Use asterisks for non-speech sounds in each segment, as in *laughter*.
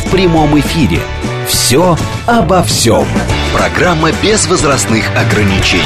в прямом эфире. «Все обо всем». Программа без возрастных ограничений.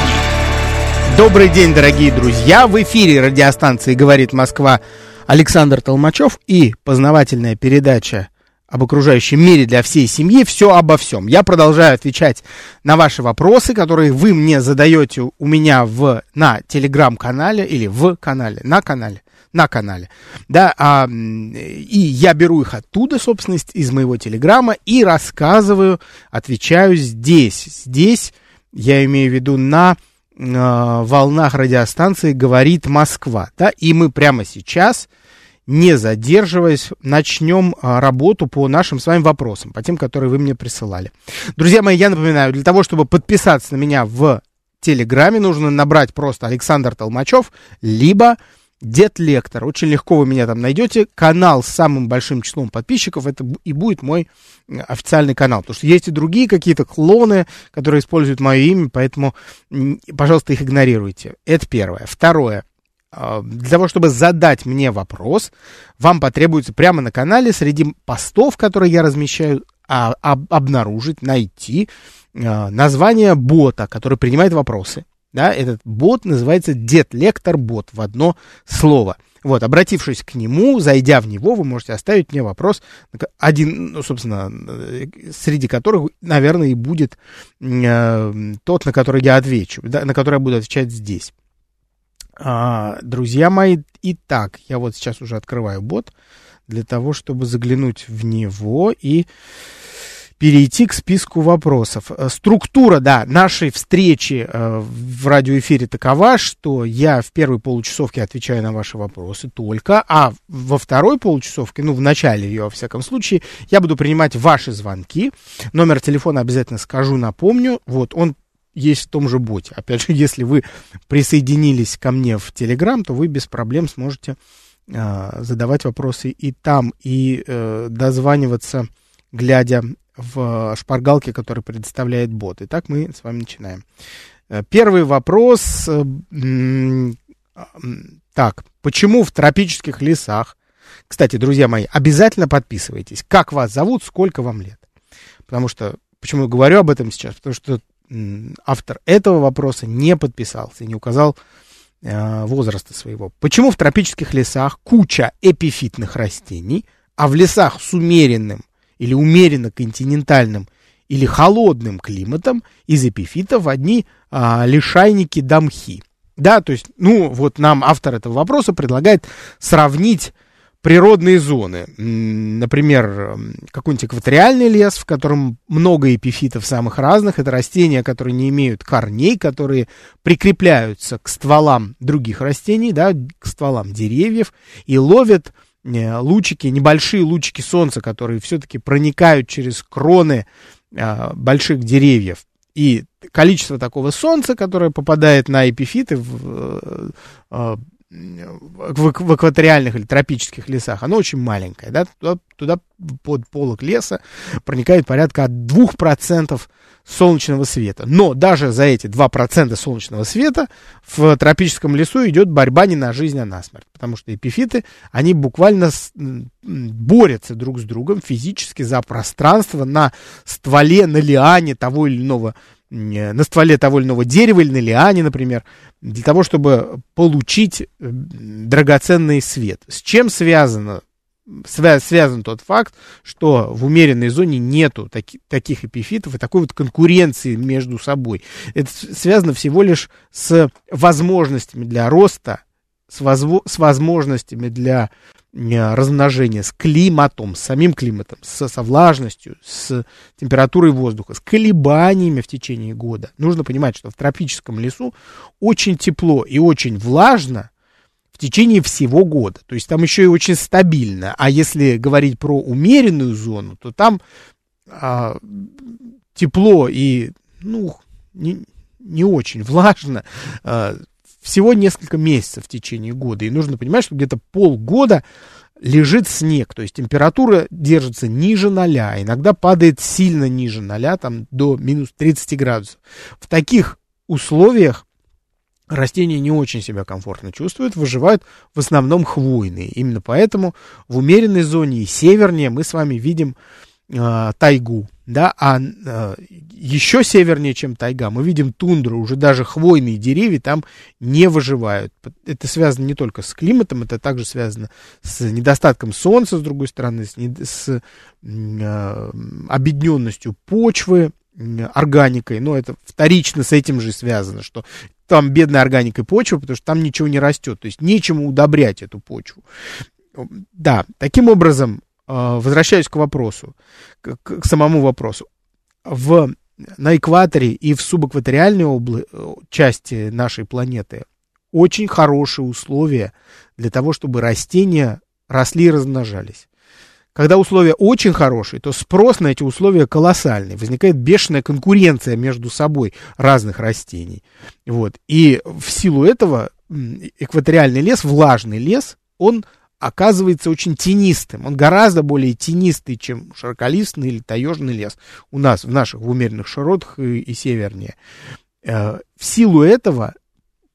Добрый день, дорогие друзья! В эфире радиостанции «Говорит Москва» Александр Толмачев и познавательная передача об окружающем мире для всей семьи «Все обо всем». Я продолжаю отвечать на ваши вопросы, которые вы мне задаете у меня в, на телеграм-канале или в канале, на канале, на канале, да, а, и я беру их оттуда, собственность, из моего телеграма и рассказываю, отвечаю здесь. Здесь я имею в виду на э, волнах радиостанции «Говорит Москва». Да? И мы прямо сейчас, не задерживаясь, начнем а, работу по нашим с вами вопросам, по тем, которые вы мне присылали. Друзья мои, я напоминаю, для того, чтобы подписаться на меня в Телеграме, нужно набрать просто Александр Толмачев, либо Дед Лектор. Очень легко вы меня там найдете. Канал с самым большим числом подписчиков, это и будет мой официальный канал. Потому что есть и другие какие-то клоны, которые используют мое имя, поэтому, пожалуйста, их игнорируйте. Это первое. Второе. А, для того, чтобы задать мне вопрос, вам потребуется прямо на канале среди постов, которые я размещаю, а, обнаружить, найти а, название бота, который принимает вопросы. Да, этот бот называется Дед Лектор Бот в одно слово. Вот, обратившись к нему, зайдя в него, вы можете оставить мне вопрос, один, ну, собственно, среди которых, наверное, и будет э, тот, на который я отвечу, да, на который я буду отвечать здесь. А, друзья мои, итак, я вот сейчас уже открываю бот для того, чтобы заглянуть в него и перейти к списку вопросов. Э, структура, да, нашей встречи э, в радиоэфире такова, что я в первой получасовке отвечаю на ваши вопросы только, а во второй получасовке, ну, в начале ее, во всяком случае, я буду принимать ваши звонки. Номер телефона обязательно скажу, напомню. Вот, он есть в том же боте. Опять же, *laughs* если вы присоединились ко мне в Телеграм, то вы без проблем сможете э, задавать вопросы и там, и э, дозваниваться, глядя в шпаргалке, который предоставляет бот. Итак, мы с вами начинаем. Э, первый вопрос. Э, так, почему в тропических лесах... Кстати, друзья мои, обязательно подписывайтесь. Как вас зовут, сколько вам лет? Потому что... Почему я говорю об этом сейчас? Потому что автор этого вопроса не подписался, не указал э, возраста своего. Почему в тропических лесах куча эпифитных растений, а в лесах с умеренным или умеренно континентальным или холодным климатом из эпифитов одни а, лишайники дамхи. Да, то есть, ну, вот нам автор этого вопроса предлагает сравнить природные зоны. Например, какой-нибудь экваториальный лес, в котором много эпифитов самых разных. Это растения, которые не имеют корней, которые прикрепляются к стволам других растений, да, к стволам деревьев и ловят лучики, небольшие лучики солнца, которые все-таки проникают через кроны а, больших деревьев. И количество такого солнца, которое попадает на эпифиты в, э, а, в, в экваториальных или тропических лесах, оно очень маленькое. Да? Туда, туда под полок леса проникает порядка от 2% солнечного света. Но даже за эти 2% солнечного света в тропическом лесу идет борьба не на жизнь, а на смерть. Потому что эпифиты, они буквально борются друг с другом физически за пространство на стволе, на лиане того или иного на стволе того или иного дерева или на лиане, например, для того, чтобы получить драгоценный свет. С чем связано свя связан тот факт, что в умеренной зоне нету таки, таких эпифитов и такой вот конкуренции между собой. Это связано всего лишь с возможностями для роста, с, возво с возможностями для э, размножения, с климатом, с самим климатом, с, со влажностью, с температурой воздуха, с колебаниями в течение года. Нужно понимать, что в тропическом лесу очень тепло и очень влажно, в течение всего года. То есть там еще и очень стабильно. А если говорить про умеренную зону, то там а, тепло и, ну, не, не очень влажно, а, всего несколько месяцев в течение года. И нужно понимать, что где-то полгода лежит снег, то есть температура держится ниже ноля, иногда падает сильно ниже ноля, там до минус 30 градусов. В таких условиях растения не очень себя комфортно чувствуют, выживают в основном хвойные. Именно поэтому в умеренной зоне и севернее мы с вами видим э, тайгу, да, а э, еще севернее, чем тайга, мы видим тундру, уже даже хвойные деревья там не выживают. Это связано не только с климатом, это также связано с недостатком солнца, с другой стороны, с, с э, обедненностью почвы, органикой, но это вторично с этим же связано, что там бедная органикой почва, потому что там ничего не растет, то есть нечему удобрять эту почву. Да, таким образом, а, возвращаюсь к вопросу, к, к самому вопросу. В, на экваторе и в субэкваториальной обла- части нашей планеты очень хорошие условия для того, чтобы растения росли и размножались. Когда условия очень хорошие, то спрос на эти условия колоссальный. Возникает бешеная конкуренция между собой разных растений. Вот. И в силу этого экваториальный лес, влажный лес, он оказывается очень тенистым. Он гораздо более тенистый, чем широколистный или таежный лес у нас, в наших в умеренных широтах и, и севернее. Э, в силу этого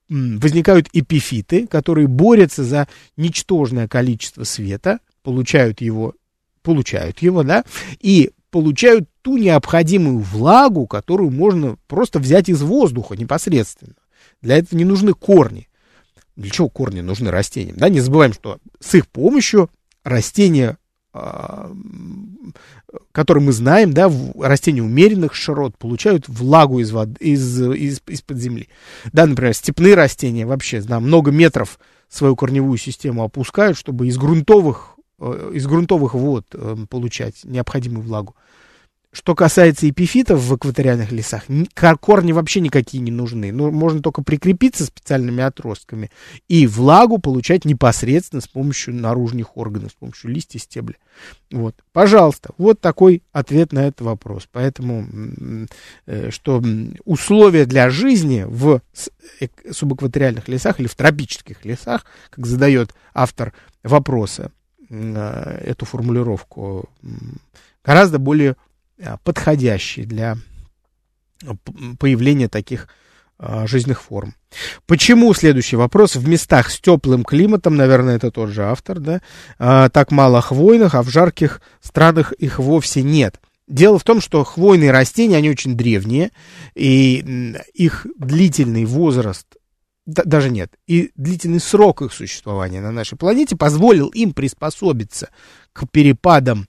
возникают эпифиты, которые борются за ничтожное количество света, получают его, получают его, да, и получают ту необходимую влагу, которую можно просто взять из воздуха непосредственно. Для этого не нужны корни. Для чего корни нужны растениям? Да, не забываем, что с их помощью растения, а, которые мы знаем, да, растения умеренных широт получают влагу из воды, из, из, из-под земли. Да, например, степные растения вообще на много метров свою корневую систему опускают, чтобы из грунтовых, из грунтовых вод э, получать необходимую влагу. Что касается эпифитов в экваториальных лесах, корни вообще никакие не нужны. Ну, можно только прикрепиться специальными отростками и влагу получать непосредственно с помощью наружных органов, с помощью листьев, стебля. Вот, пожалуйста, вот такой ответ на этот вопрос. Поэтому, э, что условия для жизни в субэкваториальных лесах или в тропических лесах, как задает автор вопроса, э, эту формулировку, гораздо более Э, подходящий для э, появления таких жизненных форм. Почему, следующий вопрос, в местах с теплым климатом, наверное, это тот же автор, да, так мало хвойных, а в жарких странах их вовсе нет? Дело в том, что хвойные растения, они очень древние, и их длительный возраст, даже нет, и длительный срок их существования на нашей планете позволил им приспособиться к перепадам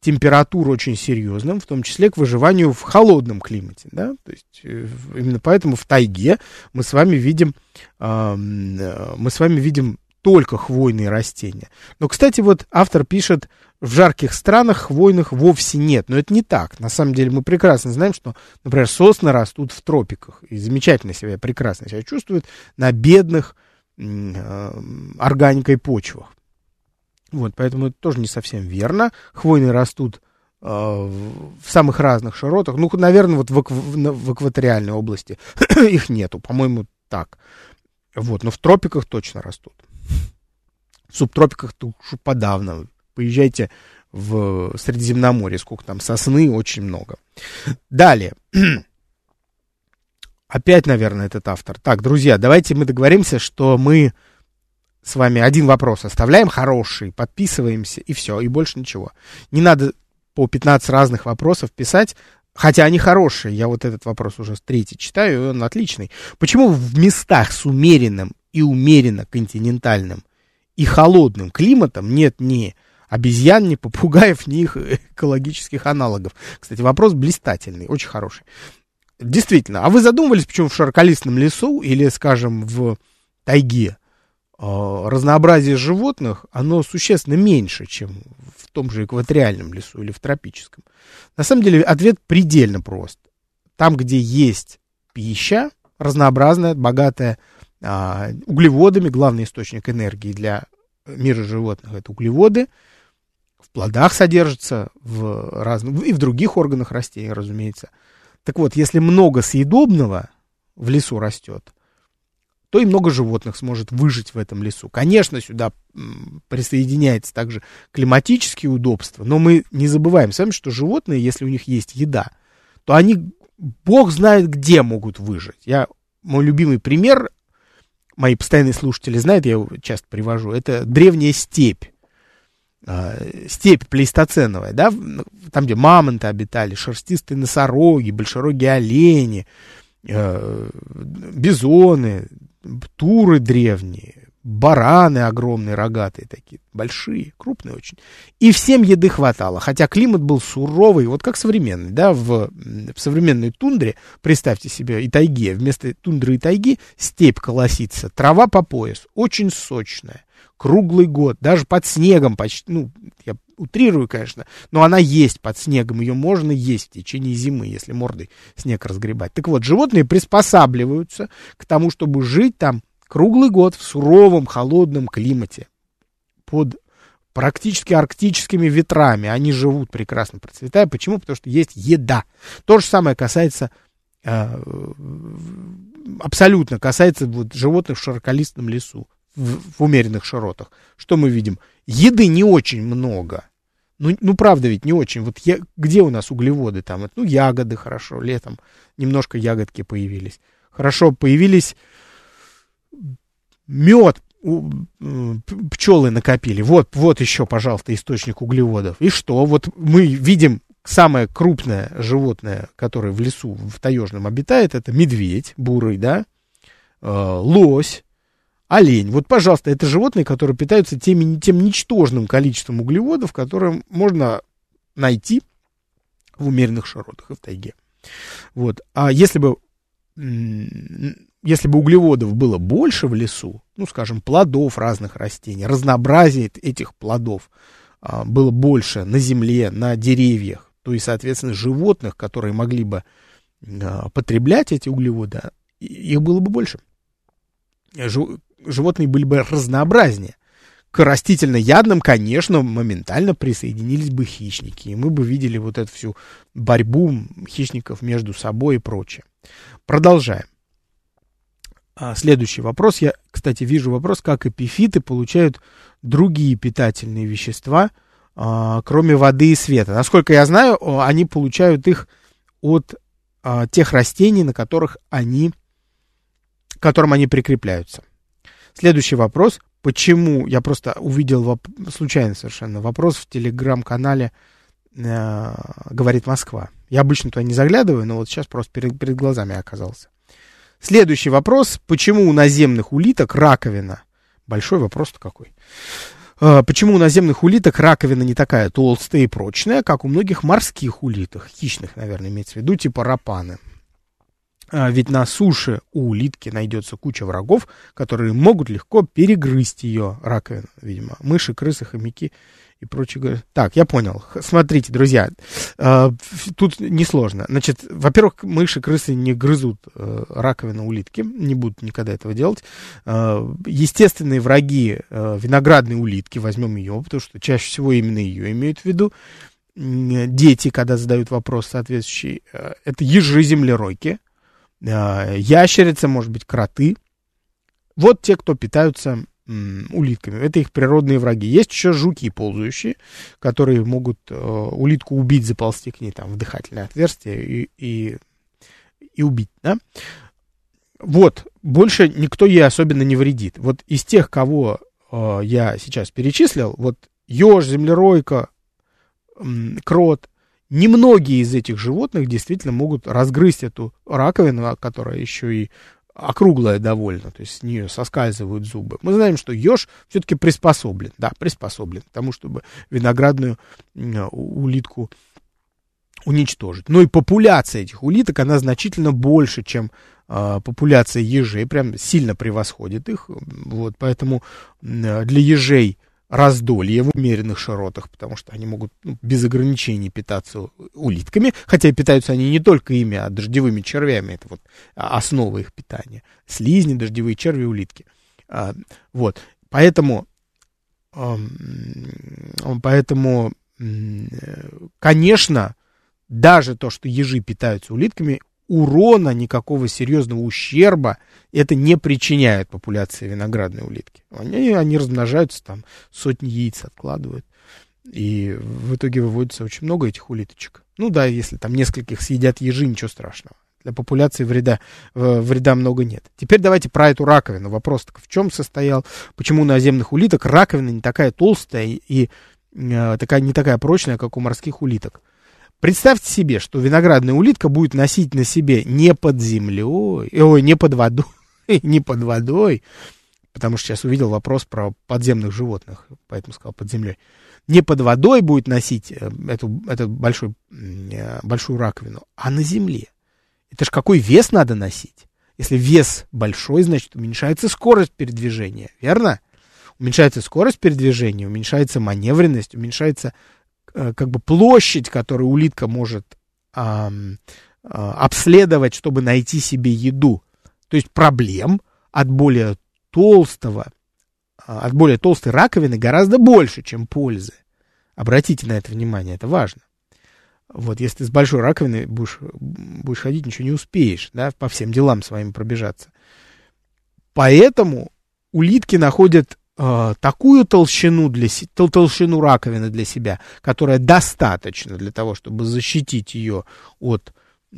температур очень серьезным, в том числе к выживанию в холодном климате. Да? То есть э, именно поэтому в тайге мы с вами видим, э, мы с вами видим только хвойные растения. Но, кстати, вот автор пишет, в жарких странах хвойных вовсе нет. Но это не так. На самом деле мы прекрасно знаем, что, например, сосны растут в тропиках и замечательно себя, прекрасно себя чувствуют на бедных э, органикой почвах. Вот, поэтому это тоже не совсем верно. Хвойные растут э, в самых разных широтах. Ну, наверное, вот в, в, в экваториальной области *coughs* их нету, по-моему, так. Вот, но в тропиках точно растут. В субтропиках то подавно. Поезжайте в Средиземноморье, сколько там сосны, очень много. Далее. *clears throat* Опять, наверное, этот автор. Так, друзья, давайте мы договоримся, что мы с вами один вопрос оставляем хороший, подписываемся и все, и больше ничего. Не надо по 15 разных вопросов писать, хотя они хорошие. Я вот этот вопрос уже третий читаю, и он отличный. Почему в местах с умеренным и умеренно континентальным и холодным климатом нет ни обезьян, ни попугаев, ни их экологических аналогов? Кстати, вопрос блистательный, очень хороший. Действительно, а вы задумывались, почему в широколистном лесу или, скажем, в тайге а, разнообразие животных, оно существенно меньше, чем в том же экваториальном лесу или в тропическом. На самом деле ответ предельно прост. Там, где есть пища, разнообразная, богатая а, углеводами, главный источник энергии для мира животных это углеводы, плодах содержится, в разных, и в других органах растений, разумеется. Так вот, если много съедобного в лесу растет, то и много животных сможет выжить в этом лесу. Конечно, сюда присоединяется также климатические удобства, но мы не забываем сами, что животные, если у них есть еда, то они, бог знает, где могут выжить. Я, мой любимый пример, мои постоянные слушатели знают, я его часто привожу, это древняя степь. А, степь плейстоценовая, да, там, где мамонты обитали, шерстистые носороги, большерогие олени, э, бизоны, туры древние, бараны огромные, рогатые такие, большие, крупные очень. И всем еды хватало, хотя климат был суровый, вот как современный, да, в, в современной тундре, представьте себе, и тайге, вместо тундры и тайги степь колосится, трава по пояс, очень сочная, круглый год, даже под снегом почти, ну, я утрирую, конечно, но она есть под снегом, ее можно есть в течение зимы, если мордой снег разгребать. Так вот, животные приспосабливаются к тому, чтобы жить там круглый год в суровом, холодном климате, под практически арктическими ветрами. Они живут прекрасно, процветая. Почему? Потому что есть еда. То же самое касается э, абсолютно касается вот, животных в широколистном лесу, в, в умеренных широтах. Что мы видим? Еды не очень много. Ну, ну правда ведь не очень. Вот я, где у нас углеводы там? Ну, ягоды хорошо, летом немножко ягодки появились. Хорошо, появились мед пчелы накопили. Вот, вот еще, пожалуйста, источник углеводов. И что? Вот мы видим самое крупное животное, которое в лесу, в таежном обитает, это медведь бурый, да, э, лось, олень. Вот, пожалуйста, это животные, которые питаются тем, тем ничтожным количеством углеводов, которые можно найти в умеренных широтах и в тайге. Вот. А если бы если бы углеводов было больше в лесу, ну, скажем, плодов разных растений, разнообразие этих плодов а, было больше на земле, на деревьях, то и, соответственно, животных, которые могли бы а, потреблять эти углеводы, их было бы больше. Животные были бы разнообразнее. К растительноядным, конечно, моментально присоединились бы хищники, и мы бы видели вот эту всю борьбу хищников между собой и прочее. Продолжаем. А, следующий вопрос. Я, кстати, вижу вопрос, как эпифиты получают другие питательные вещества, а, кроме воды и света. Насколько я знаю, они получают их от а, тех растений, на которых они, к которым они прикрепляются. Следующий вопрос. Почему, я просто увидел воп, случайно совершенно вопрос в телеграм-канале э, «Говорит Москва». Я обычно туда не заглядываю, но вот сейчас просто перед, перед глазами оказался. Следующий вопрос. Почему у наземных улиток раковина? Большой вопрос-то какой. А, почему у наземных улиток раковина не такая толстая и прочная, как у многих морских улиток, хищных, наверное, имеется в виду, типа рапаны? А, ведь на суше у улитки найдется куча врагов, которые могут легко перегрызть ее раковину, видимо. Мыши, крысы, хомяки и прочее. Так, я понял. Смотрите, друзья, э, тут несложно. Значит, во-первых, мыши, крысы не грызут э, раковину улитки, не будут никогда этого делать. Э, естественные враги э, виноградной улитки, возьмем ее, потому что чаще всего именно ее имеют в виду. Дети, когда задают вопрос соответствующий, э, это ежи-землеройки, ящерицы, может быть, кроты. Вот те, кто питаются улитками. Это их природные враги. Есть еще жуки ползающие, которые могут э, улитку убить, заползти к ней там в дыхательное отверстие и, и, и убить, да? Вот, больше никто ей особенно не вредит. Вот из тех, кого э, я сейчас перечислил, вот еж, землеройка, э, крот, немногие из этих животных действительно могут разгрызть эту раковину, которая еще и округлая довольно, то есть с нее соскальзывают зубы. Мы знаем, что еж все-таки приспособлен, да, приспособлен к тому, чтобы виноградную улитку уничтожить. Но и популяция этих улиток, она значительно больше, чем э, популяция ежей, прям сильно превосходит их. Вот, поэтому э, для ежей раздолье в умеренных широтах, потому что они могут ну, без ограничений питаться улитками, хотя питаются они не только ими, а дождевыми червями, это вот основа их питания. Слизни, дождевые черви, улитки. А, вот, поэтому, поэтому конечно, даже то, что ежи питаются улитками, урона, никакого серьезного ущерба это не причиняет популяции виноградной улитки. Они, они размножаются, там сотни яиц откладывают. И в итоге выводится очень много этих улиточек. Ну да, если там нескольких съедят ежи, ничего страшного. Для популяции вреда, вреда много нет. Теперь давайте про эту раковину. Вопрос так в чем состоял? Почему у наземных улиток раковина не такая толстая и э, такая, не такая прочная, как у морских улиток? Представьте себе, что виноградная улитка будет носить на себе не под землей, ой, не под водой, *laughs* не под водой, потому что сейчас увидел вопрос про подземных животных, поэтому сказал под землей. Не под водой будет носить э, эту, эту большой, э, большую раковину, а на земле. Это ж какой вес надо носить? Если вес большой, значит уменьшается скорость передвижения, верно? Уменьшается скорость передвижения, уменьшается маневренность, уменьшается Э, как бы площадь, которую улитка может а, а, обследовать, чтобы найти себе еду. То есть проблем от более толстого, а, от более толстой раковины гораздо больше, чем пользы. Обратите на это внимание, это важно. Вот, если с большой раковиной будешь, будешь ходить, ничего не успеешь, да, по всем делам своим пробежаться. Поэтому улитки находят э, такую толщину, для, тол, толщину раковины для себя, которая достаточна для того, чтобы защитить ее от э,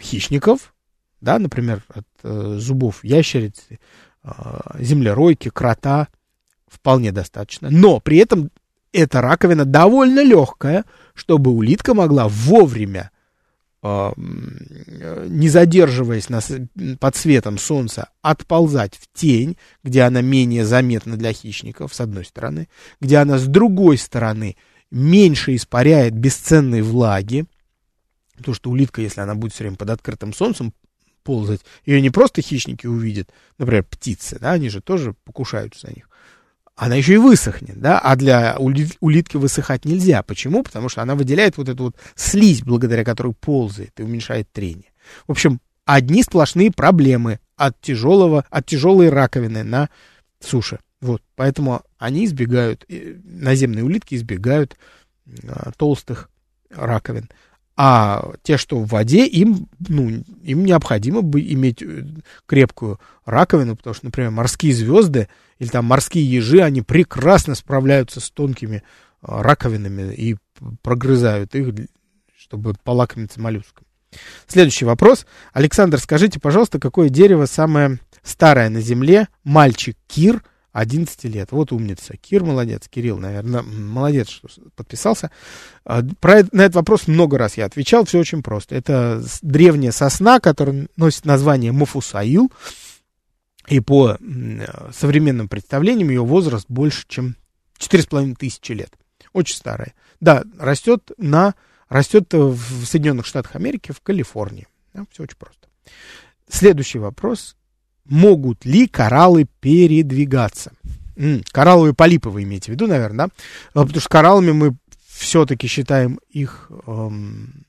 хищников, да, например, от э, зубов ящерицы, э, землеройки, крота, вполне достаточно. Но при этом эта раковина довольно легкая, чтобы улитка могла вовремя а, не задерживаясь на, под светом солнца, отползать в тень, где она менее заметна для хищников, с одной стороны, где она с другой стороны меньше испаряет бесценной влаги, потому что улитка, если она будет все время под открытым солнцем ползать, ее не просто хищники увидят, например, птицы, да, они же тоже покушаются на них, она еще и высохнет, да, а для улитки высыхать нельзя. Почему? Потому что она выделяет вот эту вот слизь, благодаря которой ползает и уменьшает трение. В общем, одни сплошные проблемы от тяжелого, от тяжелой раковины на суше. Вот, поэтому они избегают, э, наземные улитки избегают а, толстых раковин. А те, что в воде, им, ну, им необходимо бы иметь э, крепкую раковину, потому что, например, морские звезды или там морские ежи, они прекрасно справляются с тонкими а, раковинами и прогрызают их, чтобы полакомиться моллюском. Следующий вопрос. Александр, скажите, пожалуйста, какое дерево самое старое на Земле? Мальчик Кир – 11 лет. Вот умница. Кир молодец. Кирилл, наверное, молодец, что подписался. А, про, на этот вопрос много раз я отвечал. Все очень просто. Это древняя сосна, которая носит название Мафусаил. И по современным представлениям ее возраст больше, чем 4,5 тысячи лет. Очень старая. Да, растет, на, растет в Соединенных Штатах Америки, в Калифорнии. Да, все очень просто. Следующий вопрос могут ли кораллы передвигаться? М, коралловые полипы вы имеете в виду, наверное, да? А, потому что кораллами мы все-таки считаем их эм,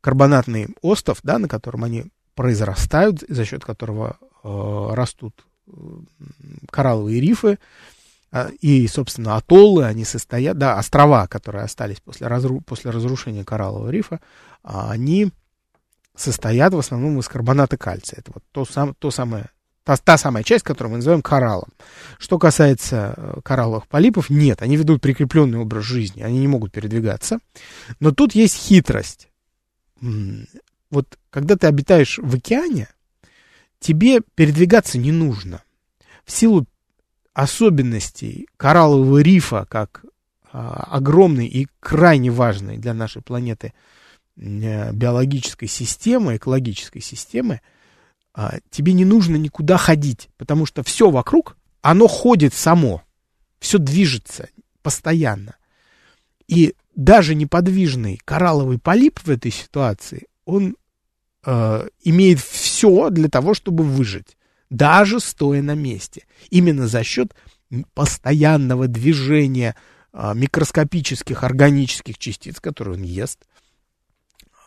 карбонатный остов, да, на котором они произрастают, за счет которого э, растут э, коралловые рифы. Э, и, собственно, атоллы, они состоят, да, острова, которые остались после, разру, после разрушения кораллового рифа, они состоят в основном из карбоната кальция. Это вот то, сам, то самое Та, та самая часть, которую мы называем кораллом. Что касается э, коралловых полипов, нет, они ведут прикрепленный образ жизни, они не могут передвигаться. Но тут есть хитрость. Вот когда ты обитаешь в океане, тебе передвигаться не нужно. В силу особенностей кораллового рифа, как а, огромной и крайне важной для нашей планеты э, биологической системы, экологической системы, а, тебе не нужно никуда ходить, потому что все вокруг, оно ходит само, все движется постоянно. И даже неподвижный коралловый полип в этой ситуации, он э, имеет все для того, чтобы выжить, даже стоя на месте. Именно за счет постоянного движения э, микроскопических органических частиц, которые он ест,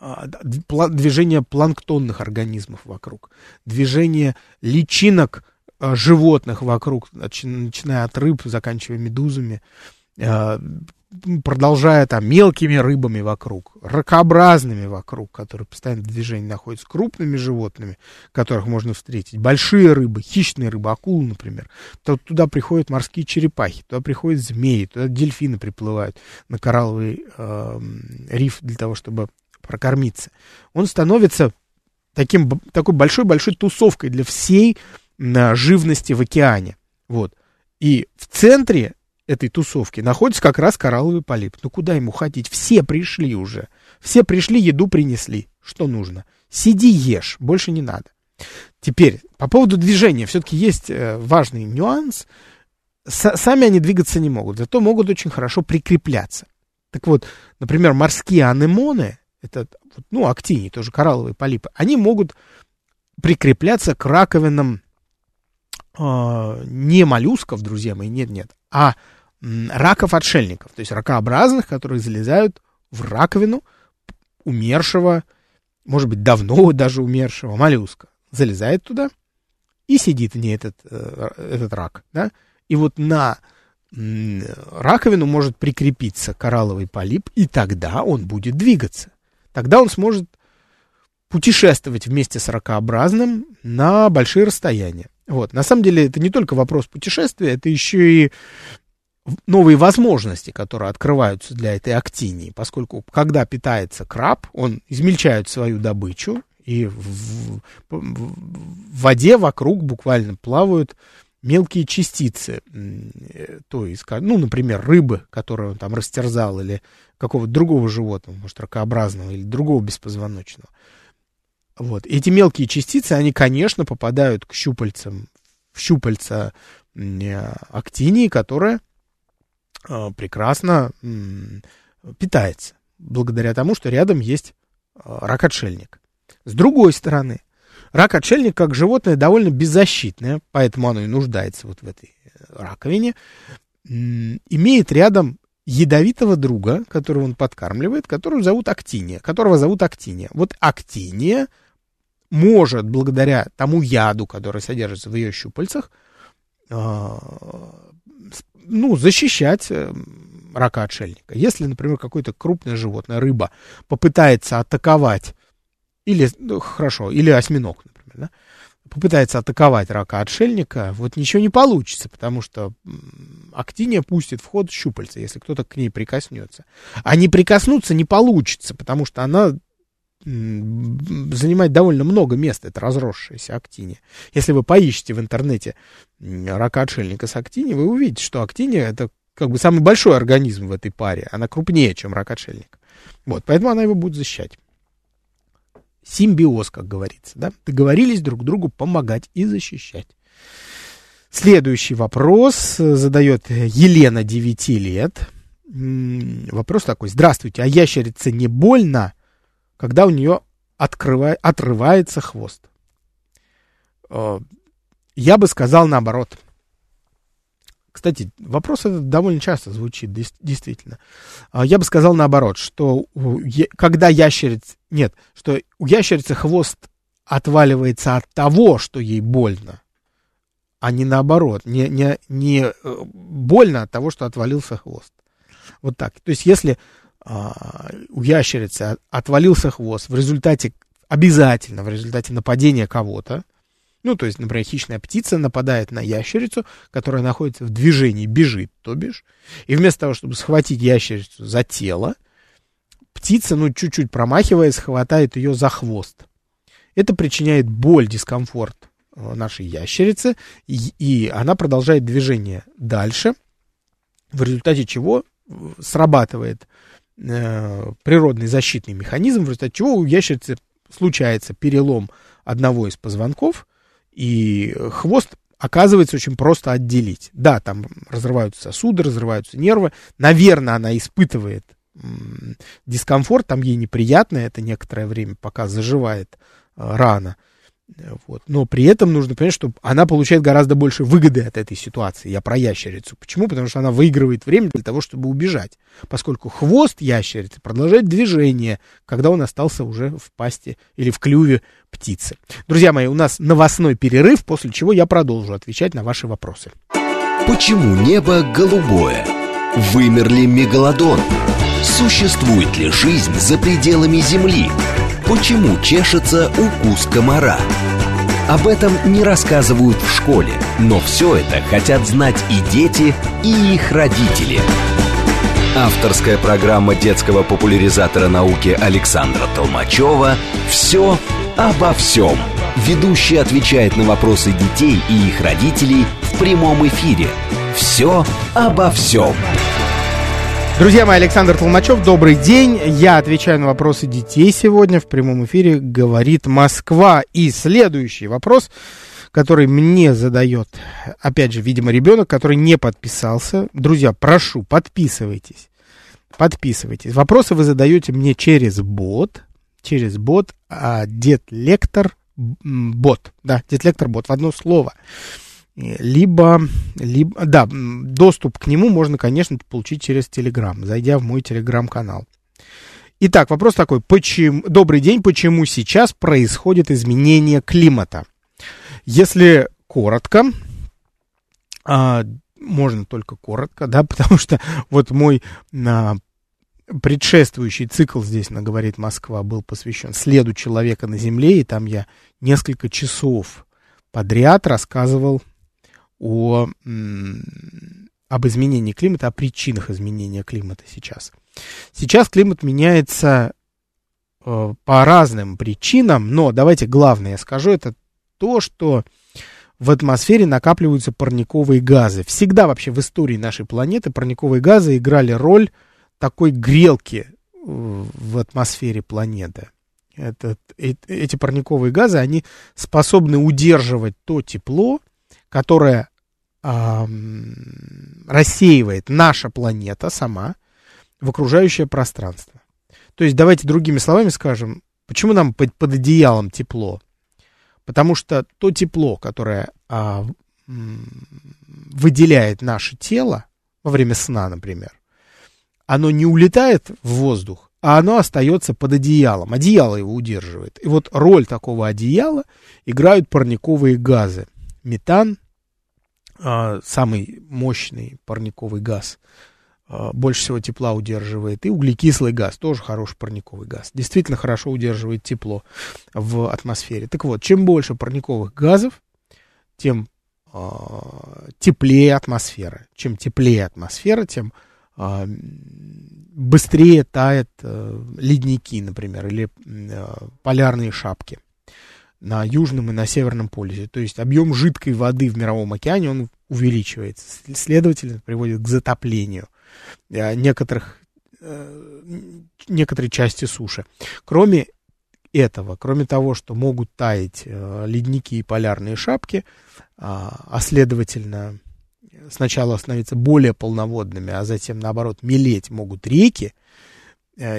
движение планктонных организмов вокруг, движение личинок а, животных вокруг, начиная от рыб, заканчивая медузами, а, продолжая там мелкими рыбами вокруг, ракообразными вокруг, которые постоянно в движении находятся, крупными животными, которых можно встретить, большие рыбы, хищные рыбы, акулы, например. То туда приходят морские черепахи, туда приходят змеи, туда дельфины приплывают на коралловый э, риф для того, чтобы прокормиться. Он становится таким, такой большой-большой тусовкой для всей э, живности в океане. Вот. И в центре этой тусовки находится как раз коралловый полип. Ну куда ему ходить? Все пришли уже. Все пришли, еду принесли. Что нужно? Сиди, ешь, больше не надо. Теперь, по поводу движения, все-таки есть э, важный нюанс. С сами они двигаться не могут, зато могут очень хорошо прикрепляться. Так вот, например, морские анемоны, это, ну, актини, тоже коралловые полипы, они могут прикрепляться к раковинам э, не моллюсков, друзья мои, нет-нет, а раков-отшельников, то есть ракообразных, которые залезают в раковину умершего, может быть, давно даже умершего моллюска. Залезает туда и сидит в ней этот, э, этот рак. Да? И вот на раковину может прикрепиться коралловый полип, и тогда он будет двигаться. Тогда он сможет путешествовать вместе с ракообразным на большие расстояния. Вот. На самом деле это не только вопрос путешествия, это еще и новые возможности, которые открываются для этой актинии, поскольку когда питается краб, он измельчает свою добычу, и в, в, в воде вокруг буквально плавают мелкие частицы, то есть, ну, например, рыбы, которую он там растерзал, или какого-то другого животного, может, ракообразного, или другого беспозвоночного. Вот. Эти мелкие частицы, они, конечно, попадают к щупальцам, в щупальца актинии, которая э, прекрасно питается, благодаря тому, что рядом есть э, рак-отшельник. С другой стороны, рак-отшельник, как животное, довольно беззащитное, поэтому оно и нуждается вот в этой э, раковине, имеет рядом ядовитого друга, которого он подкармливает, которого зовут Актиния, которого зовут Актиния. Вот Актиния может, благодаря тому яду, который содержится в ее щупальцах, а, ну, защищать э, рака отшельника. Если, например, какое-то крупное животное, рыба, попытается атаковать, или, ну, хорошо, или осьминог, например, да, попытается атаковать рака отшельника, вот ничего не получится, потому что актиния пустит в ход щупальца, если кто-то к ней прикоснется. А не прикоснуться не получится, потому что она занимает довольно много места, это разросшаяся актиния. Если вы поищете в интернете рака отшельника с актинией, вы увидите, что актиния это как бы самый большой организм в этой паре. Она крупнее, чем рак отшельник. Вот, поэтому она его будет защищать. Симбиоз, как говорится, да? Договорились друг другу помогать и защищать. Следующий вопрос задает Елена, 9 лет. Вопрос такой. Здравствуйте, а ящерице не больно? когда у нее открывает, отрывается хвост. Э, я бы сказал наоборот. Кстати, вопрос этот довольно часто звучит, действительно. Э, я бы сказал наоборот, что когда ящерица... Нет, что у ящерицы хвост отваливается от того, что ей больно, а не наоборот. Не, не, не э, больно от того, что отвалился хвост. Вот так. То есть, если а, у ящерицы отвалился хвост в результате, обязательно в результате нападения кого-то, ну, то есть, например, хищная птица нападает на ящерицу, которая находится в движении, бежит, то бишь, и вместо того, чтобы схватить ящерицу за тело, птица, ну, чуть-чуть промахиваясь, хватает ее за хвост. Это причиняет боль, дискомфорт э, нашей ящерице, и, и она продолжает движение дальше, в результате чего срабатывает Э, природный защитный механизм, в результате чего у ящерицы случается перелом одного из позвонков, и хвост оказывается очень просто отделить. Да, там разрываются сосуды, разрываются нервы. Наверное, она испытывает дискомфорт, там ей неприятно это некоторое время, пока заживает э, рана. Вот. Но при этом нужно понять, что она получает гораздо больше выгоды от этой ситуации. Я про ящерицу. Почему? Потому что она выигрывает время для того, чтобы убежать. Поскольку хвост ящерицы продолжает движение, когда он остался уже в пасти или в клюве птицы. Друзья мои, у нас новостной перерыв, после чего я продолжу отвечать на ваши вопросы. Почему небо голубое? Вымерли мегалодон? Существует ли жизнь за пределами Земли? Почему чешется укус комара? Об этом не рассказывают в школе, но все это хотят знать и дети, и их родители. Авторская программа детского популяризатора науки Александра Толмачева «Все обо всем». Ведущий отвечает на вопросы детей и их родителей в прямом эфире. «Все обо всем». Друзья мои, Александр Толмачев, добрый день. Я отвечаю на вопросы детей сегодня в прямом эфире «Говорит Москва». И следующий вопрос, который мне задает, опять же, видимо, ребенок, который не подписался. Друзья, прошу, подписывайтесь. Подписывайтесь. Вопросы вы задаете мне через бот. Через бот. А, Дед Лектор бот. Да, Дед Лектор бот. В одно слово либо, либо, да, доступ к нему можно, конечно, получить через Телеграм, зайдя в мой Телеграм-канал. Итак, вопрос такой, почему, добрый день, почему сейчас происходит изменение климата? Если коротко, а, можно только коротко, да, *laughs* потому что вот мой а, предшествующий цикл здесь на «Говорит Москва» был посвящен следу человека на Земле, и там я несколько часов подряд рассказывал о, об изменении климата, о причинах изменения климата сейчас. Сейчас климат меняется э, по разным причинам, но давайте главное я скажу, это то, что в атмосфере накапливаются парниковые газы. Всегда вообще в истории нашей планеты парниковые газы играли роль такой грелки э, в атмосфере планеты. Этот, эти парниковые газы, они способны удерживать то тепло, которое э, рассеивает наша планета сама в окружающее пространство. То есть давайте другими словами скажем, почему нам под, под одеялом тепло? Потому что то тепло, которое э, выделяет наше тело во время сна, например, оно не улетает в воздух, а оно остается под одеялом. Одеяло его удерживает. И вот роль такого одеяла играют парниковые газы метан, а, самый мощный парниковый газ, а, больше всего тепла удерживает, и углекислый газ, тоже хороший парниковый газ, действительно хорошо удерживает тепло в атмосфере. Так вот, чем больше парниковых газов, тем а, теплее атмосфера. Чем теплее атмосфера, тем быстрее тают ледники, например, или полярные шапки на Южном и на Северном полюсе. То есть объем жидкой воды в Мировом океане, он увеличивается. Следовательно, приводит к затоплению э, некоторых, э, некоторой части суши. Кроме этого, кроме того, что могут таять э, ледники и полярные шапки, а, а следовательно, сначала становиться более полноводными, а затем, наоборот, мелеть могут реки,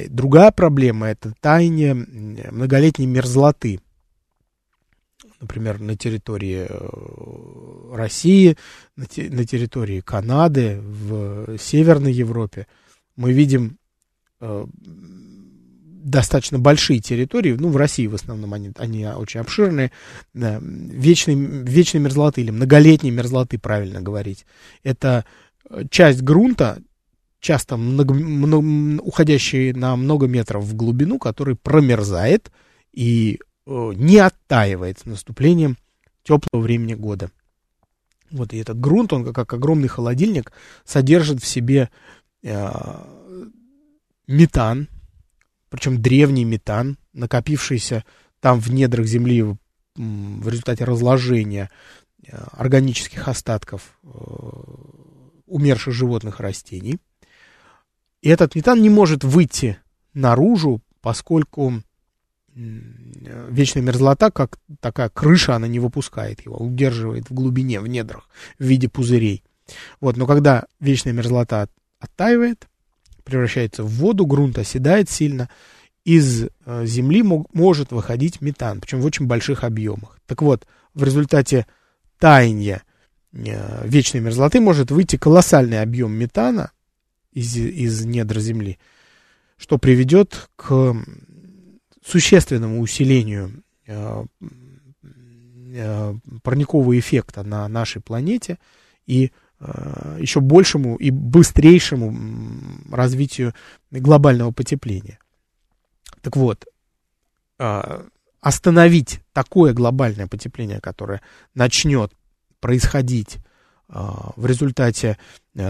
другая проблема – это таяние многолетней мерзлоты – например, на территории э, России, на, те, на территории Канады, в Северной Европе, мы видим э, достаточно большие территории, ну, в России в основном они, они очень обширные, да, вечной, вечной мерзлоты или многолетней мерзлоты, правильно говорить. Это э, часть грунта, часто много, много, уходящий на много метров в глубину, который промерзает, и не оттаивает с наступлением теплого времени года. Вот и этот грунт, он как огромный холодильник, содержит в себе э, метан, причем древний метан, накопившийся там в недрах земли в, в результате разложения э, органических остатков э, умерших животных и растений. И этот метан не может выйти наружу, поскольку вечная мерзлота, как такая крыша, она не выпускает его, удерживает в глубине, в недрах, в виде пузырей. Вот, но когда вечная мерзлота оттаивает, превращается в воду, грунт оседает сильно, из э, земли мог, может выходить метан, причем в очень больших объемах. Так вот, в результате таяния э, вечной мерзлоты может выйти колоссальный объем метана из, из недр земли, что приведет к существенному усилению э, э, парникового эффекта на нашей планете и э, еще большему и быстрейшему развитию глобального потепления. Так вот, остановить такое глобальное потепление, которое начнет происходить в результате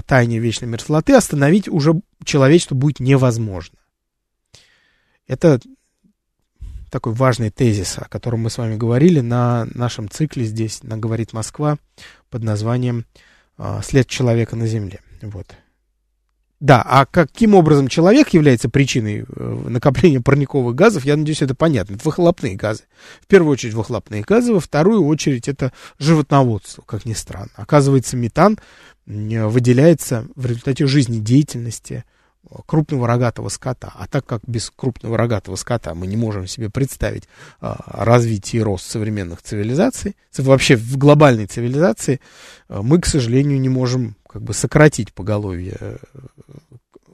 таяния вечной мерзлоты, остановить уже человечество будет невозможно. Это такой важный тезис, о котором мы с вами говорили на нашем цикле здесь, на «Говорит Москва» под названием а, «След человека на Земле». Вот. Да, а каким образом человек является причиной э, накопления парниковых газов, я надеюсь, это понятно. Это выхлопные газы. В первую очередь выхлопные газы, во вторую очередь это животноводство, как ни странно. Оказывается, метан выделяется в результате жизнедеятельности крупного рогатого скота. А так как без крупного рогатого скота мы не можем себе представить а, развитие и рост современных цивилизаций, вообще в глобальной цивилизации, а, мы, к сожалению, не можем как бы сократить поголовье э,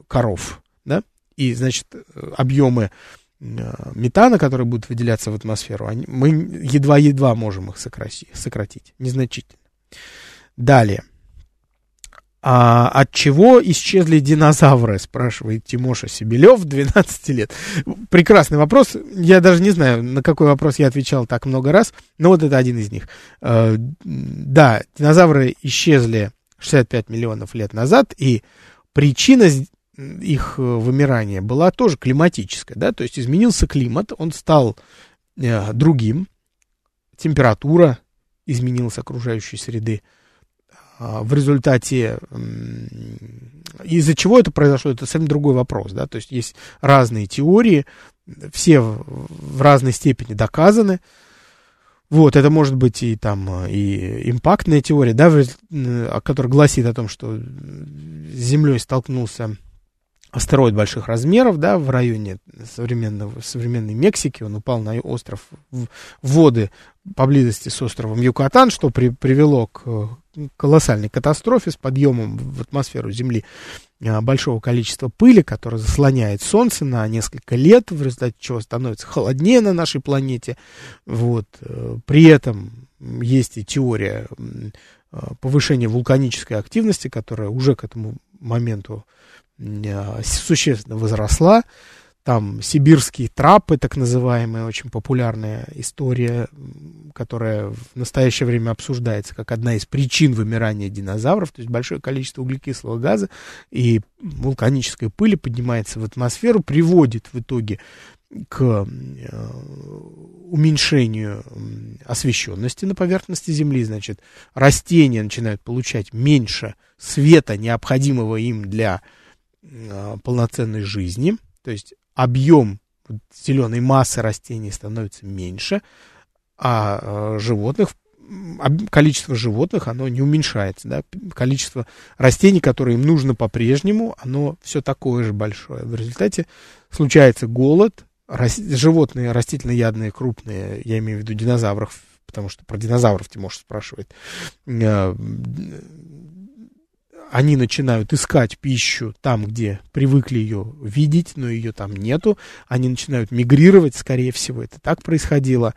коров, да, и, значит, объемы а, метана, которые будут выделяться в атмосферу, они, мы едва-едва можем их сократить, сократить, незначительно. Далее. А от чего исчезли динозавры, спрашивает Тимоша Сибелев, 12 лет. Прекрасный вопрос. Я даже не знаю, на какой вопрос я отвечал так много раз, но вот это один из них. Э, да, динозавры исчезли 65 миллионов лет назад, и причина их вымирания была тоже климатическая, да, то есть изменился климат, он стал э, другим, температура изменилась окружающей среды, в результате из-за чего это произошло, это совсем другой вопрос, да, то есть есть разные теории, все в разной степени доказаны, вот, это может быть и там и импактная теория, да, которая гласит о том, что с Землей столкнулся астероид больших размеров, да, в районе современного, современной Мексики, он упал на остров, в воды поблизости с островом Юкатан, что при, привело к колоссальной катастрофе с подъемом в атмосферу Земли а, большого количества пыли, которая заслоняет Солнце на несколько лет, в результате чего становится холоднее на нашей планете. Вот. Э, при этом есть и теория а, повышения вулканической активности, которая уже к этому моменту а, существенно возросла. Там сибирские трапы, так называемая, очень популярная история, которая в настоящее время обсуждается как одна из причин вымирания динозавров. То есть большое количество углекислого газа и вулканической пыли поднимается в атмосферу, приводит в итоге к э, уменьшению освещенности на поверхности Земли, значит, растения начинают получать меньше света, необходимого им для э, полноценной жизни, то есть объем зеленой массы растений становится меньше, а, а животных, количество животных, оно не уменьшается, да, количество растений, которые им нужно по-прежнему, оно все такое же большое. В результате случается голод, животные растительноядные, крупные, я имею в виду динозавров, потому что про динозавров Тимош спрашивает, а, они начинают искать пищу там, где привыкли ее видеть, но ее там нету. Они начинают мигрировать, скорее всего, это так происходило.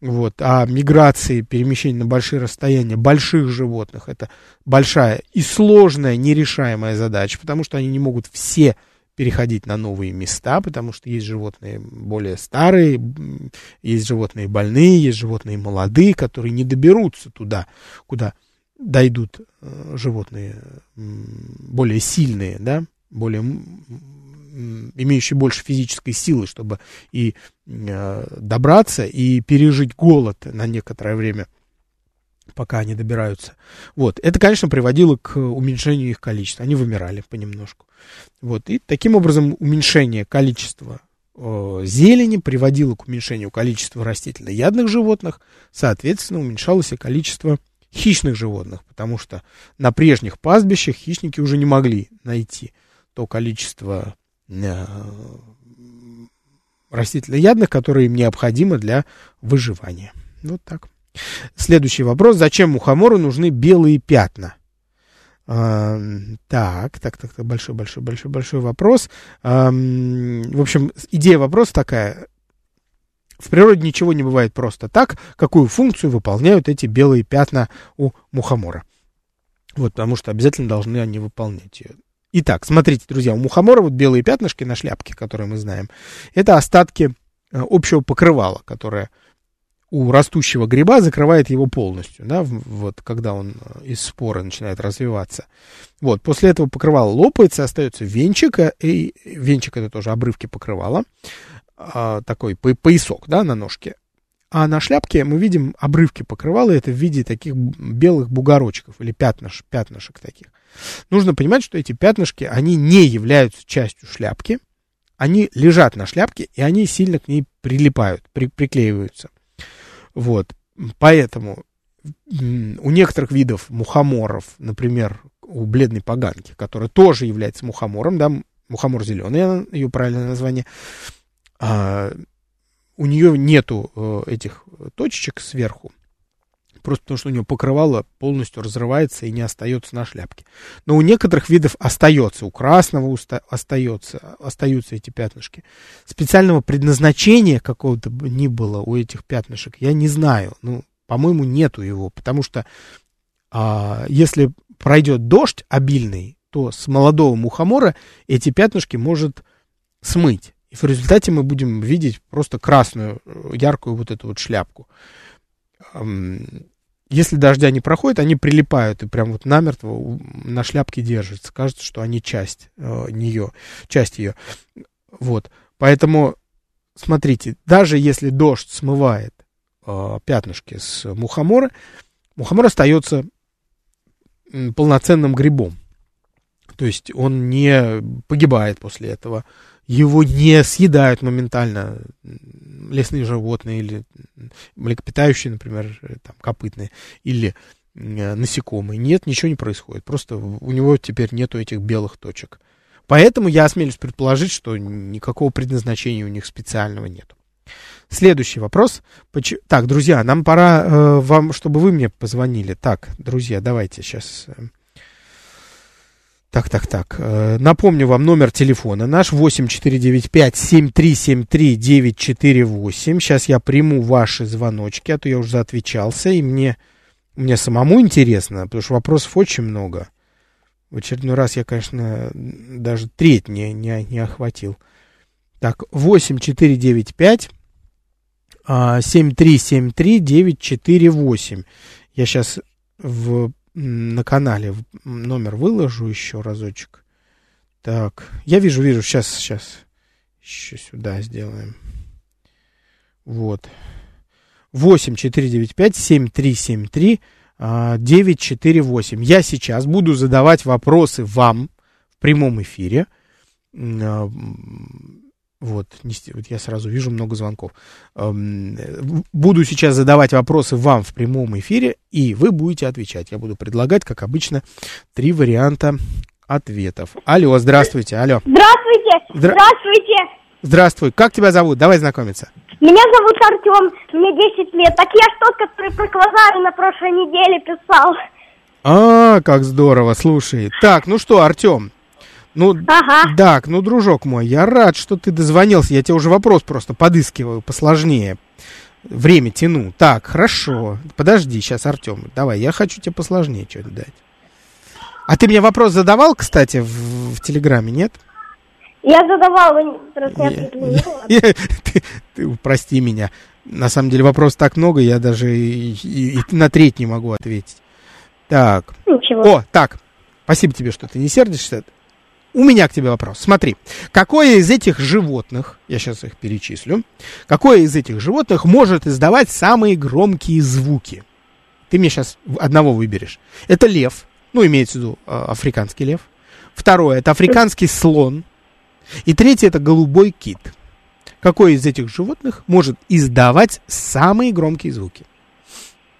Вот. А миграции, перемещение на большие расстояния больших животных, это большая и сложная, нерешаемая задача, потому что они не могут все переходить на новые места, потому что есть животные более старые, есть животные больные, есть животные молодые, которые не доберутся туда, куда дойдут э, животные более сильные, да, более имеющие больше физической силы, чтобы и э, добраться, и пережить голод на некоторое время, пока они добираются. Вот. Это, конечно, приводило к уменьшению их количества. Они вымирали понемножку. Вот. И таким образом уменьшение количества э, зелени приводило к уменьшению количества растительноядных животных, соответственно, уменьшалось и количество хищных животных, потому что на прежних пастбищах хищники уже не могли найти то количество э, растительноядных, которое им необходимо для выживания. Вот так. Следующий вопрос. Зачем мухомору нужны белые пятна? А, так, так, так, так, большой, большой, большой, большой вопрос. А, в общем, идея вопроса такая. В природе ничего не бывает просто так. Какую функцию выполняют эти белые пятна у мухомора? Вот, потому что обязательно должны они выполнять ее. Итак, смотрите, друзья, у мухомора вот белые пятнышки на шляпке, которые мы знаем, это остатки э, общего покрывала, которое у растущего гриба закрывает его полностью, да, вот когда он э, из споры начинает развиваться. Вот, после этого покрывало лопается, остается венчик, э, и венчик это тоже обрывки покрывала, а, такой поясок, да, на ножке. А на шляпке мы видим обрывки покрывала, это в виде таких белых бугорочков или пятнышек, пятнышек таких. Нужно понимать, что эти пятнышки, они не являются частью шляпки, они лежат на шляпке, и они сильно к ней прилипают, при, приклеиваются. Вот, поэтому у некоторых видов мухоморов, например, у бледной поганки, которая тоже является мухомором, да, мухомор зеленый, ее правильное название, а, у нее нету э, этих точечек сверху, просто потому что у нее покрывало полностью разрывается и не остается на шляпке. Но у некоторых видов остается, у красного остается, остаются эти пятнышки. Специального предназначения какого-то ни было у этих пятнышек, я не знаю. Ну, по-моему, нету его, потому что а, если пройдет дождь обильный, то с молодого мухомора эти пятнышки может смыть. И в результате мы будем видеть просто красную, э, яркую вот эту вот шляпку если дождя не проходит, они прилипают и прям вот намертво на шляпке держатся. Кажется, что они часть э, нее, часть ее. Вот. Поэтому, смотрите, даже если дождь смывает э, пятнышки с мухомора, мухомор остается полноценным грибом. То есть он не погибает после этого его не съедают моментально лесные животные или млекопитающие, например, э, там, копытные, или э, насекомые. Нет, ничего не происходит. Просто у него теперь нету этих белых точек. Поэтому я осмелюсь предположить, что никакого предназначения у них специального нету. Следующий вопрос. Так, друзья, нам пора э, вам, чтобы вы мне позвонили. Так, друзья, давайте сейчас э, так, так, так. Э, напомню вам номер телефона наш 8495-7373-948. Сейчас я приму ваши звоночки, а то я уже отвечался, и мне, мне самому интересно, потому что вопросов очень много. В очередной раз я, конечно, даже треть не, не, не охватил. Так, 8495 7373 948. Я сейчас в на канале номер выложу еще разочек. Так, я вижу, вижу, сейчас, сейчас. Еще сюда сделаем. Вот. 8 495 7373 948. Я сейчас буду задавать вопросы вам в прямом эфире. Вот, вот я сразу вижу много звонков. Буду сейчас задавать вопросы вам в прямом эфире, и вы будете отвечать. Я буду предлагать, как обычно, три варианта ответов. Алло, здравствуйте, алло. Здравствуйте, Здра... здравствуйте. Здравствуй, как тебя зовут? Давай знакомиться. Меня зовут Артем, мне 10 лет. Так я тот, который про квазары на прошлой неделе писал. А, как здорово, слушай. Так, ну что, Артем, ну, ага. так, ну, дружок мой, я рад, что ты дозвонился. Я тебе уже вопрос просто подыскиваю посложнее. Время тяну. Так, хорошо. Подожди, сейчас, Артем, давай, я хочу тебе посложнее что-то дать. А ты мне вопрос задавал, кстати, в, в Телеграме, нет? Я задавал, просто не *laughs* ты, ты, Прости меня. На самом деле вопрос так много, я даже и, и, и на треть не могу ответить. Так. Ничего. О, так. Спасибо тебе, что ты не сердишься. У меня к тебе вопрос. Смотри, какое из этих животных, я сейчас их перечислю, какое из этих животных может издавать самые громкие звуки? Ты мне сейчас одного выберешь. Это лев, ну, имеется в виду э, африканский лев. Второе, это африканский слон. И третье, это голубой кит. Какое из этих животных может издавать самые громкие звуки?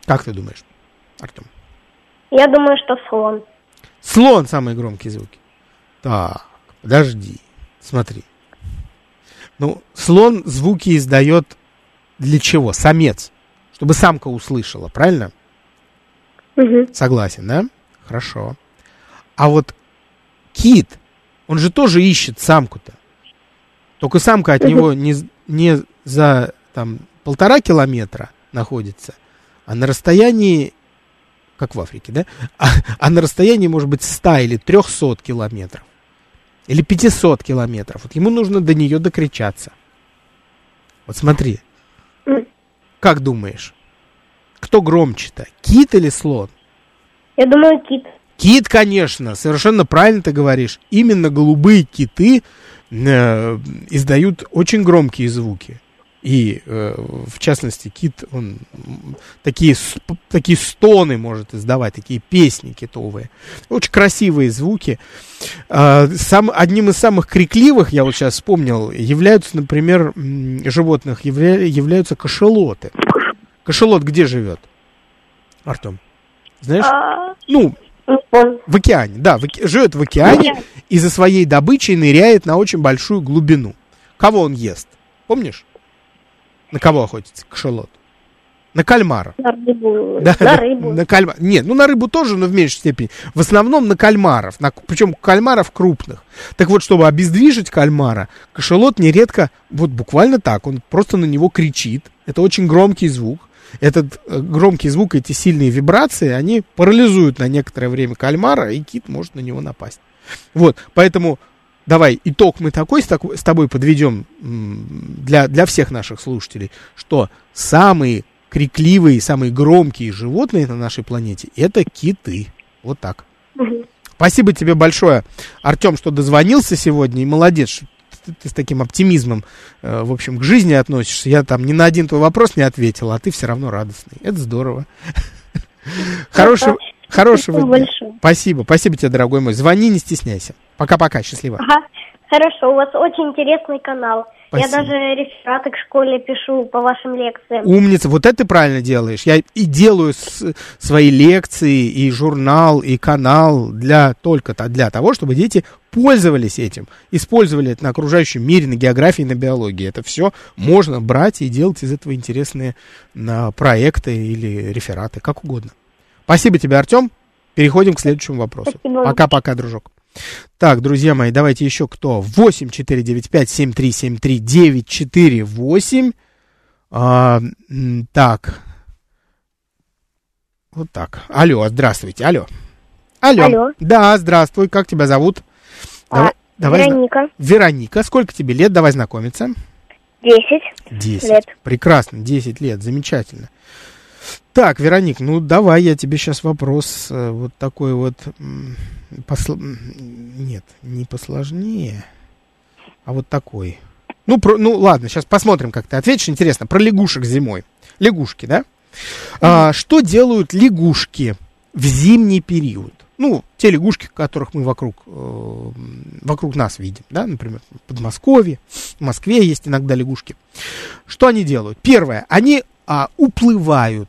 Как ты думаешь, Артем? Я думаю, что слон. Слон самые громкие звуки. Так, подожди, смотри. Ну, слон звуки издает для чего? Самец. Чтобы самка услышала, правильно? Угу. Согласен, да? Хорошо. А вот кит, он же тоже ищет самку-то. Только самка от угу. него не, не за там, полтора километра находится, а на расстоянии как в Африке, да? *laughs* А, а на расстоянии, может быть, 100 или 300 километров. Или 500 километров. Вот ему нужно до нее докричаться. Вот смотри. Как думаешь, кто громче-то, кит или слон? Я думаю, кит. Кит, конечно, совершенно правильно ты говоришь. Именно голубые киты э, издают очень громкие звуки. И, э, в частности, кит, он такие, такие стоны может издавать, такие песни китовые. Очень красивые звуки. Э, сам, одним из самых крикливых, я вот сейчас вспомнил, являются, например, животных, явля, являются кошелоты. Кошелот где живет? Артем, знаешь? А... Ну, в океане, да, в, живет в океане и за своей добычей ныряет на очень большую глубину. Кого он ест? Помнишь? На кого охотится кашалот? На кальмара. На рыбу. *laughs* Да, на рыбу. На кальмар. Нет, ну на рыбу тоже, но в меньшей степени. В основном на кальмаров. На, причем кальмаров крупных. Так вот, чтобы обездвижить кальмара, кашалот нередко, вот буквально так, он просто на него кричит. Это очень громкий звук. Этот э, громкий звук, эти сильные вибрации, они парализуют на некоторое время кальмара, и кит может на него напасть. Вот, поэтому давай итог мы такой с, такой, с тобой подведем для, для всех наших слушателей, что самые крикливые, самые громкие животные на нашей планете это киты. Вот так. Угу. Спасибо тебе большое, Артем, что дозвонился сегодня. И молодец, ты, ты с таким оптимизмом, э, в общем, к жизни относишься. Я там ни на один твой вопрос не ответил, а ты все равно радостный. Это здорово. Хорошего, хорошего дня. Спасибо, спасибо тебе, дорогой мой. Звони, не стесняйся. Пока-пока, счастливо. Ага. Хорошо, у вас очень интересный канал. Спасибо. Я даже рефераты к школе пишу по вашим лекциям. Умница, вот это ты правильно делаешь. Я и делаю с, свои лекции, и журнал, и канал для только -то, для того, чтобы дети пользовались этим, использовали это на окружающем мире, на географии, на биологии. Это все можно брать и делать из этого интересные на, проекты или рефераты, как угодно. Спасибо тебе, Артем. Переходим к следующему вопросу. Пока-пока, дружок. Так, друзья мои, давайте еще кто? 8 495 7373 948. А, так. Вот так. Алло, здравствуйте. Алло. Алло. Алло. Да, здравствуй. Как тебя зовут? А, давай, Вероника. Вероника. Сколько тебе лет? Давай знакомиться. Десять. Десять. Лет. Прекрасно. Десять лет. Замечательно. Так, Вероник, ну давай я тебе сейчас вопрос э, вот такой вот посл... Нет, не посложнее, а вот такой. Ну, про... ну ладно, сейчас посмотрим, как ты ответишь. Интересно, про лягушек зимой. Лягушки, да? А, что делают лягушки в зимний период? Ну, те лягушки, которых мы вокруг, э, вокруг нас видим, да, например, в Подмосковье, в Москве есть иногда лягушки. Что они делают? Первое, они а, уплывают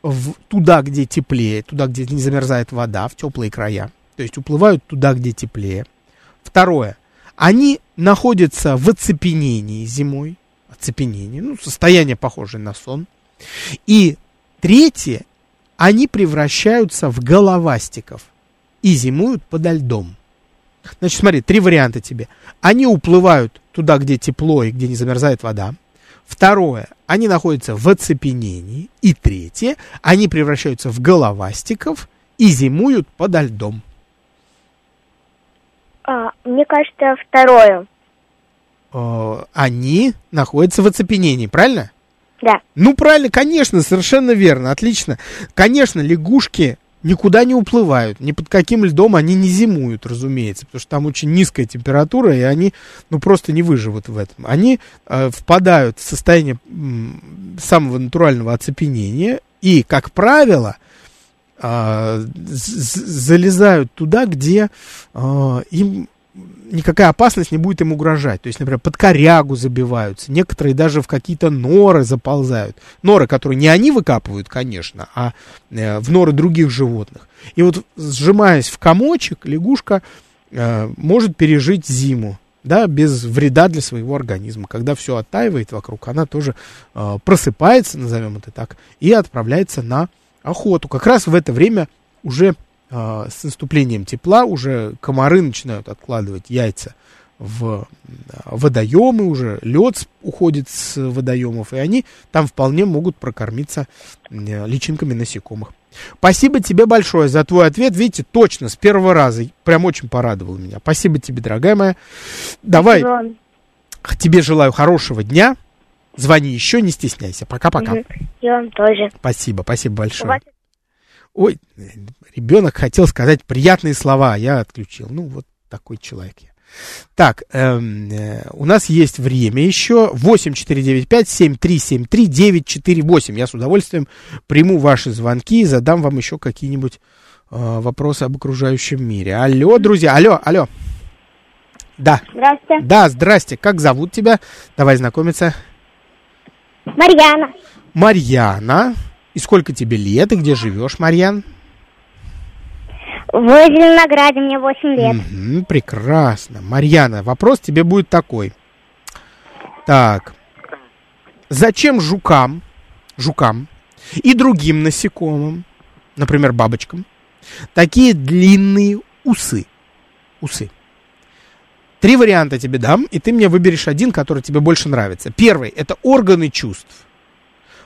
в, туда, где теплее, туда, где не замерзает вода, в теплые края. То есть уплывают туда, где теплее. Второе. Они находятся в оцепенении зимой. Оцепенение, ну, состояние похожее на сон. И третье. Они превращаются в головастиков и зимуют подо льдом. Значит, смотри, три варианта тебе. Они уплывают туда, где тепло и где не замерзает вода. Второе, они находятся в оцепенении. И третье, они превращаются в головастиков и зимуют подо льдом. А, мне кажется, второе. О, они находятся в оцепенении, правильно? Да. Ну, правильно, конечно, совершенно верно, отлично. Конечно, лягушки никуда не уплывают, ни под каким льдом они не зимуют, разумеется, потому что там очень низкая температура, и они, ну, просто не выживут в этом. Они э, впадают в состояние самого натурального оцепенения, и, как правило, э, залезают туда, где э, им никакая опасность не будет им угрожать. То есть, например, под корягу забиваются, некоторые даже в какие-то норы заползают. Норы, которые не они выкапывают, конечно, а э, в норы других животных. И вот сжимаясь в комочек, лягушка э, может пережить зиму. Да, без вреда для своего организма. Когда все оттаивает вокруг, она тоже э, просыпается, назовем это так, и отправляется на охоту. Как раз в это время уже с наступлением тепла уже комары начинают откладывать яйца в водоемы уже, лед уходит с водоемов, и они там вполне могут прокормиться личинками насекомых. Спасибо тебе большое за твой ответ. Видите, точно, с первого раза. Прям очень порадовал меня. Спасибо тебе, дорогая моя. Давай. Спасибо. Тебе желаю хорошего дня. Звони еще, не стесняйся. Пока-пока. Я вам тоже. Спасибо, спасибо большое. Ой, ребенок хотел сказать приятные слова, а я отключил. Ну, вот такой человек я. Так, эм, э, у нас есть время еще. 8495-7373-948. Я с удовольствием приму ваши звонки и задам вам еще какие-нибудь э, вопросы об окружающем мире. Алло, друзья, алло, алло. Да. Здрасте. Да, здрасте. Как зовут тебя? Давай знакомиться. Марьяна. Марьяна. И сколько тебе лет, и где живешь, Марьян? В Зеленограде мне 8 лет. Угу, прекрасно. Марьяна, вопрос тебе будет такой. Так. Зачем жукам, жукам и другим насекомым, например, бабочкам, такие длинные усы? Усы. Три варианта тебе дам, и ты мне выберешь один, который тебе больше нравится. Первый – это органы чувств.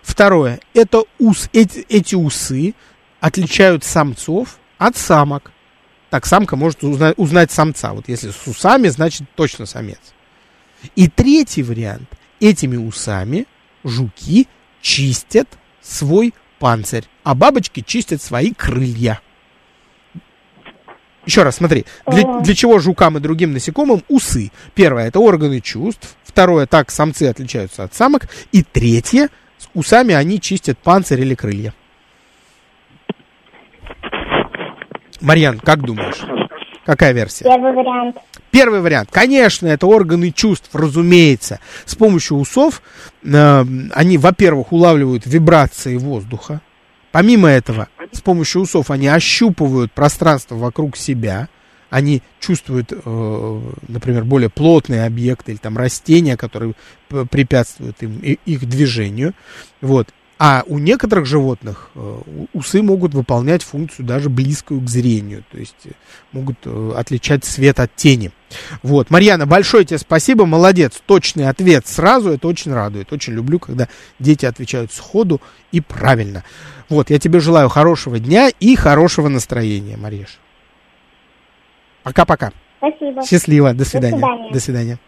Второе – это ус, эти, эти усы отличают самцов от самок. Так, самка может узнать, узнать самца. Вот если с усами, значит точно самец. И третий вариант. Этими усами жуки чистят свой панцирь, а бабочки чистят свои крылья. Еще раз, смотри, для, для чего жукам и другим насекомым усы? Первое, это органы чувств. Второе, так самцы отличаются от самок. И третье, с усами они чистят панцирь или крылья. Марьян, как думаешь? Какая версия? Первый вариант. Первый вариант. Конечно, это органы чувств, разумеется. С помощью усов э, они, во-первых, улавливают вибрации воздуха. Помимо этого, с помощью усов они ощупывают пространство вокруг себя. Они чувствуют, э, например, более плотные объекты или там растения, которые препятствуют им, их движению. Вот. А у некоторых животных э, усы могут выполнять функцию даже близкую к зрению, то есть э, могут отличать свет от тени. Вот, Марьяна, большое тебе спасибо, молодец, точный ответ сразу, это очень радует, очень люблю, когда дети отвечают сходу и правильно. Вот, я тебе желаю хорошего дня и хорошего настроения, Марьеш. Пока-пока. Спасибо. Счастливо, до свидания. До свидания. До свидания.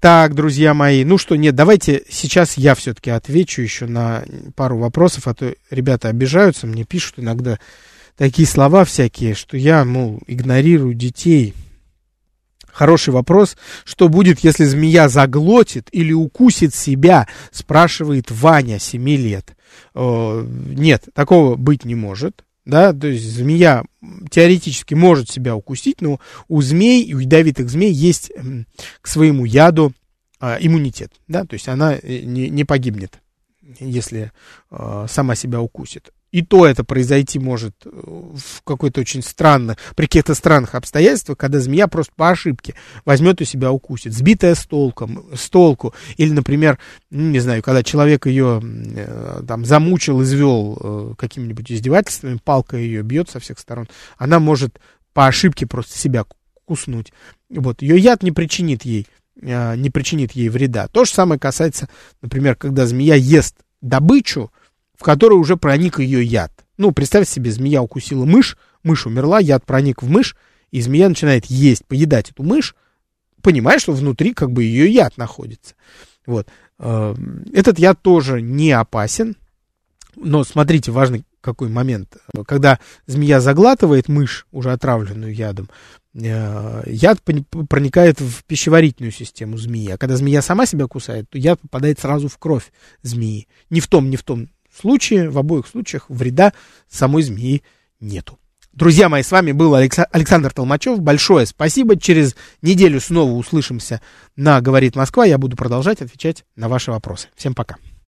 Так, друзья мои, ну что, нет, давайте сейчас я все-таки отвечу еще на пару вопросов, а то ребята обижаются, мне пишут иногда такие слова всякие, что я, мол, игнорирую детей. Хороший вопрос. Что будет, если змея заглотит или укусит себя, спрашивает Ваня, 7 лет. Нет, такого быть не может да, то есть змея теоретически может себя укусить, но у змей, у ядовитых змей есть к своему яду а, иммунитет, да, то есть она э, не, не погибнет, если а, сама себя укусит. И то это произойти может э, в какой-то очень странно, при каких-то странных обстоятельствах, когда змея просто по ошибке возьмет у себя укусит, сбитая с, толком, с толку. Или, например, ну, не знаю, когда человек ее э, там замучил, извел э, какими-нибудь издевательствами, палка ее бьет со всех сторон, она может по ошибке просто себя куснуть. Вот, ее яд не причинит ей не причинит ей вреда. То же самое касается, например, когда змея ест добычу, в которой уже проник ее яд. Ну, представьте себе, змея укусила мышь, мышь умерла, яд проник в мышь, и змея начинает есть, поедать эту мышь, понимая, что внутри как бы ее яд находится. Вот. Эм, этот яд тоже не опасен, но смотрите, важный какой момент. Когда змея заглатывает мышь, уже отравленную ядом, э, яд проникает в пищеварительную систему змеи. А когда змея сама себя кусает, то яд попадает сразу в кровь змеи. Ни в том, ни в том случае, в обоих случаях вреда самой змеи нету. Друзья мои, с вами был Александр Толмачев. Большое спасибо. Через неделю снова услышимся на «Говорит Москва». Я буду продолжать отвечать на ваши вопросы. Всем пока.